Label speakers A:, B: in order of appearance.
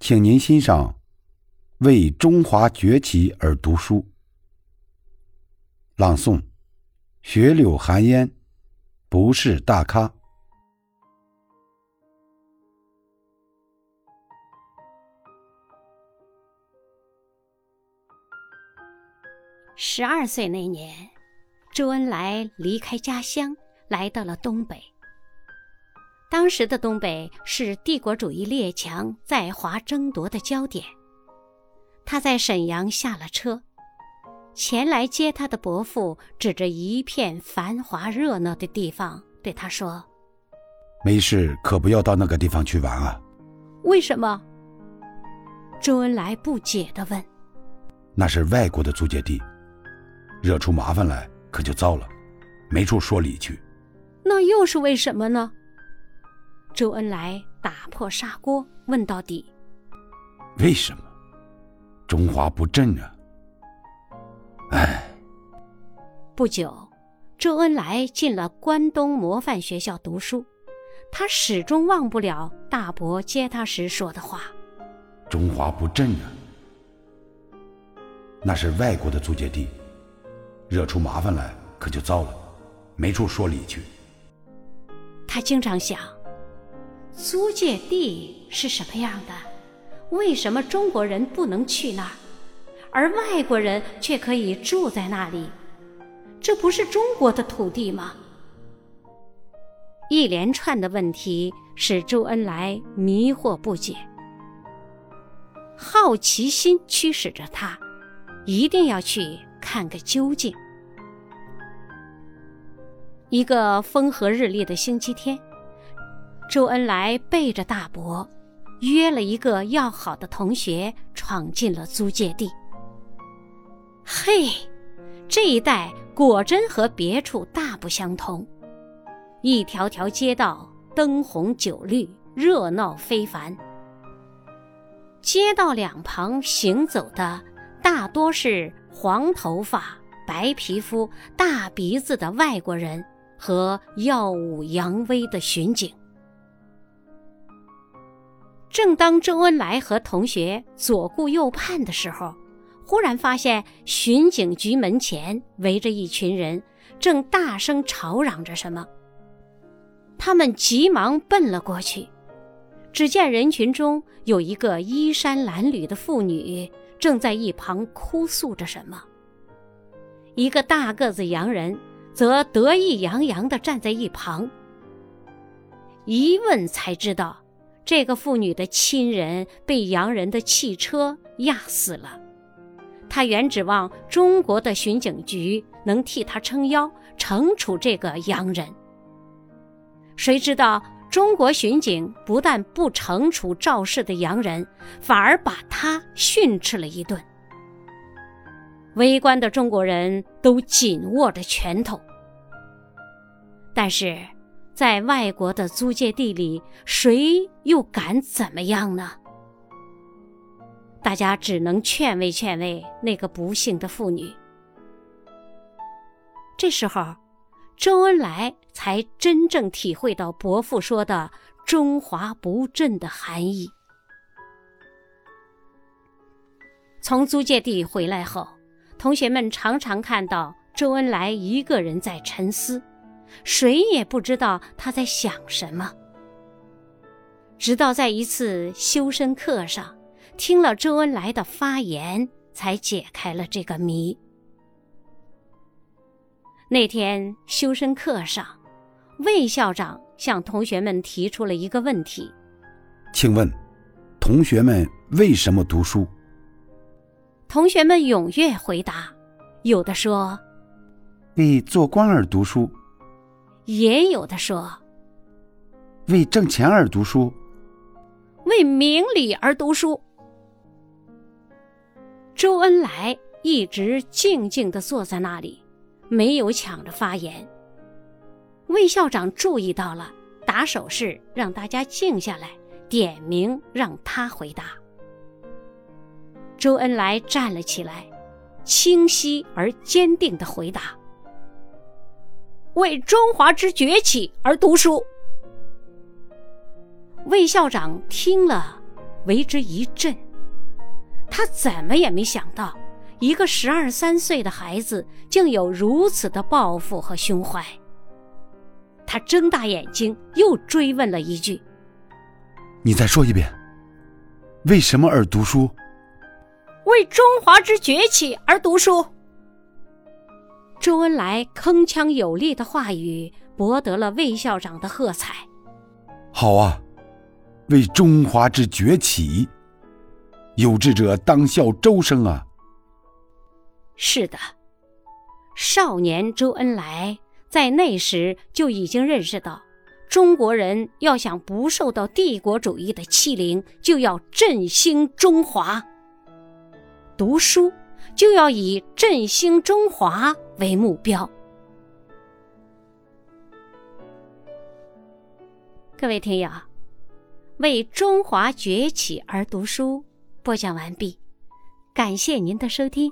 A: 请您欣赏《为中华崛起而读书》，朗诵：雪柳寒烟，不是大咖。
B: 十二岁那年，周恩来离开家乡，来到了东北。当时的东北是帝国主义列强在华争夺的焦点。他在沈阳下了车，前来接他的伯父指着一片繁华热闹的地方对他说：“
A: 没事，可不要到那个地方去玩啊！”
B: 为什么？周恩来不解地问。
A: “那是外国的租界地，惹出麻烦来可就糟了，没处说理去。”
B: 那又是为什么呢？周恩来打破砂锅问到底：“
A: 为什么中华不振啊？”哎。
B: 不久，周恩来进了关东模范学校读书，他始终忘不了大伯接他时说的话：“
A: 中华不振啊，那是外国的租界地，惹出麻烦来可就糟了，没处说理去。”
B: 他经常想。租界地是什么样的？为什么中国人不能去那儿，而外国人却可以住在那里？这不是中国的土地吗？一连串的问题使周恩来迷惑不解。好奇心驱使着他，一定要去看个究竟。一个风和日丽的星期天。周恩来背着大伯，约了一个要好的同学，闯进了租界地。嘿，这一带果真和别处大不相同，一条条街道灯红酒绿，热闹非凡。街道两旁行走的大多是黄头发、白皮肤、大鼻子的外国人和耀武扬威的巡警。正当周恩来和同学左顾右盼的时候，忽然发现巡警局门前围着一群人，正大声吵嚷着什么。他们急忙奔了过去，只见人群中有一个衣衫褴褛的妇女正在一旁哭诉着什么，一个大个子洋人则得意洋洋地站在一旁。一问才知道。这个妇女的亲人被洋人的汽车压死了，他原指望中国的巡警局能替他撑腰，惩处这个洋人。谁知道中国巡警不但不惩处肇事的洋人，反而把他训斥了一顿。围观的中国人都紧握着拳头，但是。在外国的租界地里，谁又敢怎么样呢？大家只能劝慰劝慰那个不幸的妇女。这时候，周恩来才真正体会到伯父说的“中华不振”的含义。从租界地回来后，同学们常常看到周恩来一个人在沉思。谁也不知道他在想什么。直到在一次修身课上，听了周恩来的发言，才解开了这个谜。那天修身课上，魏校长向同学们提出了一个问题：“
A: 请问，同学们为什么读书？”
B: 同学们踊跃回答，有的说：“
A: 为做官而读书。”
B: 也有的说，
A: 为挣钱而读书，
B: 为明理而读书。周恩来一直静静的坐在那里，没有抢着发言。魏校长注意到了，打手势让大家静下来，点名让他回答。周恩来站了起来，清晰而坚定的回答。为中华之崛起而读书。魏校长听了，为之一振。他怎么也没想到，一个十二三岁的孩子竟有如此的抱负和胸怀。他睁大眼睛，又追问了一句：“
A: 你再说一遍，为什么而读书？”“
B: 为中华之崛起而读书。”周恩来铿锵有力的话语博得了魏校长的喝彩。
A: 好啊，为中华之崛起。有志者当效周生啊！
B: 是的，少年周恩来在那时就已经认识到，中国人要想不受到帝国主义的欺凌，就要振兴中华。读书就要以振兴中华为目标。各位听友，为中华崛起而读书。播讲完毕，感谢您的收听。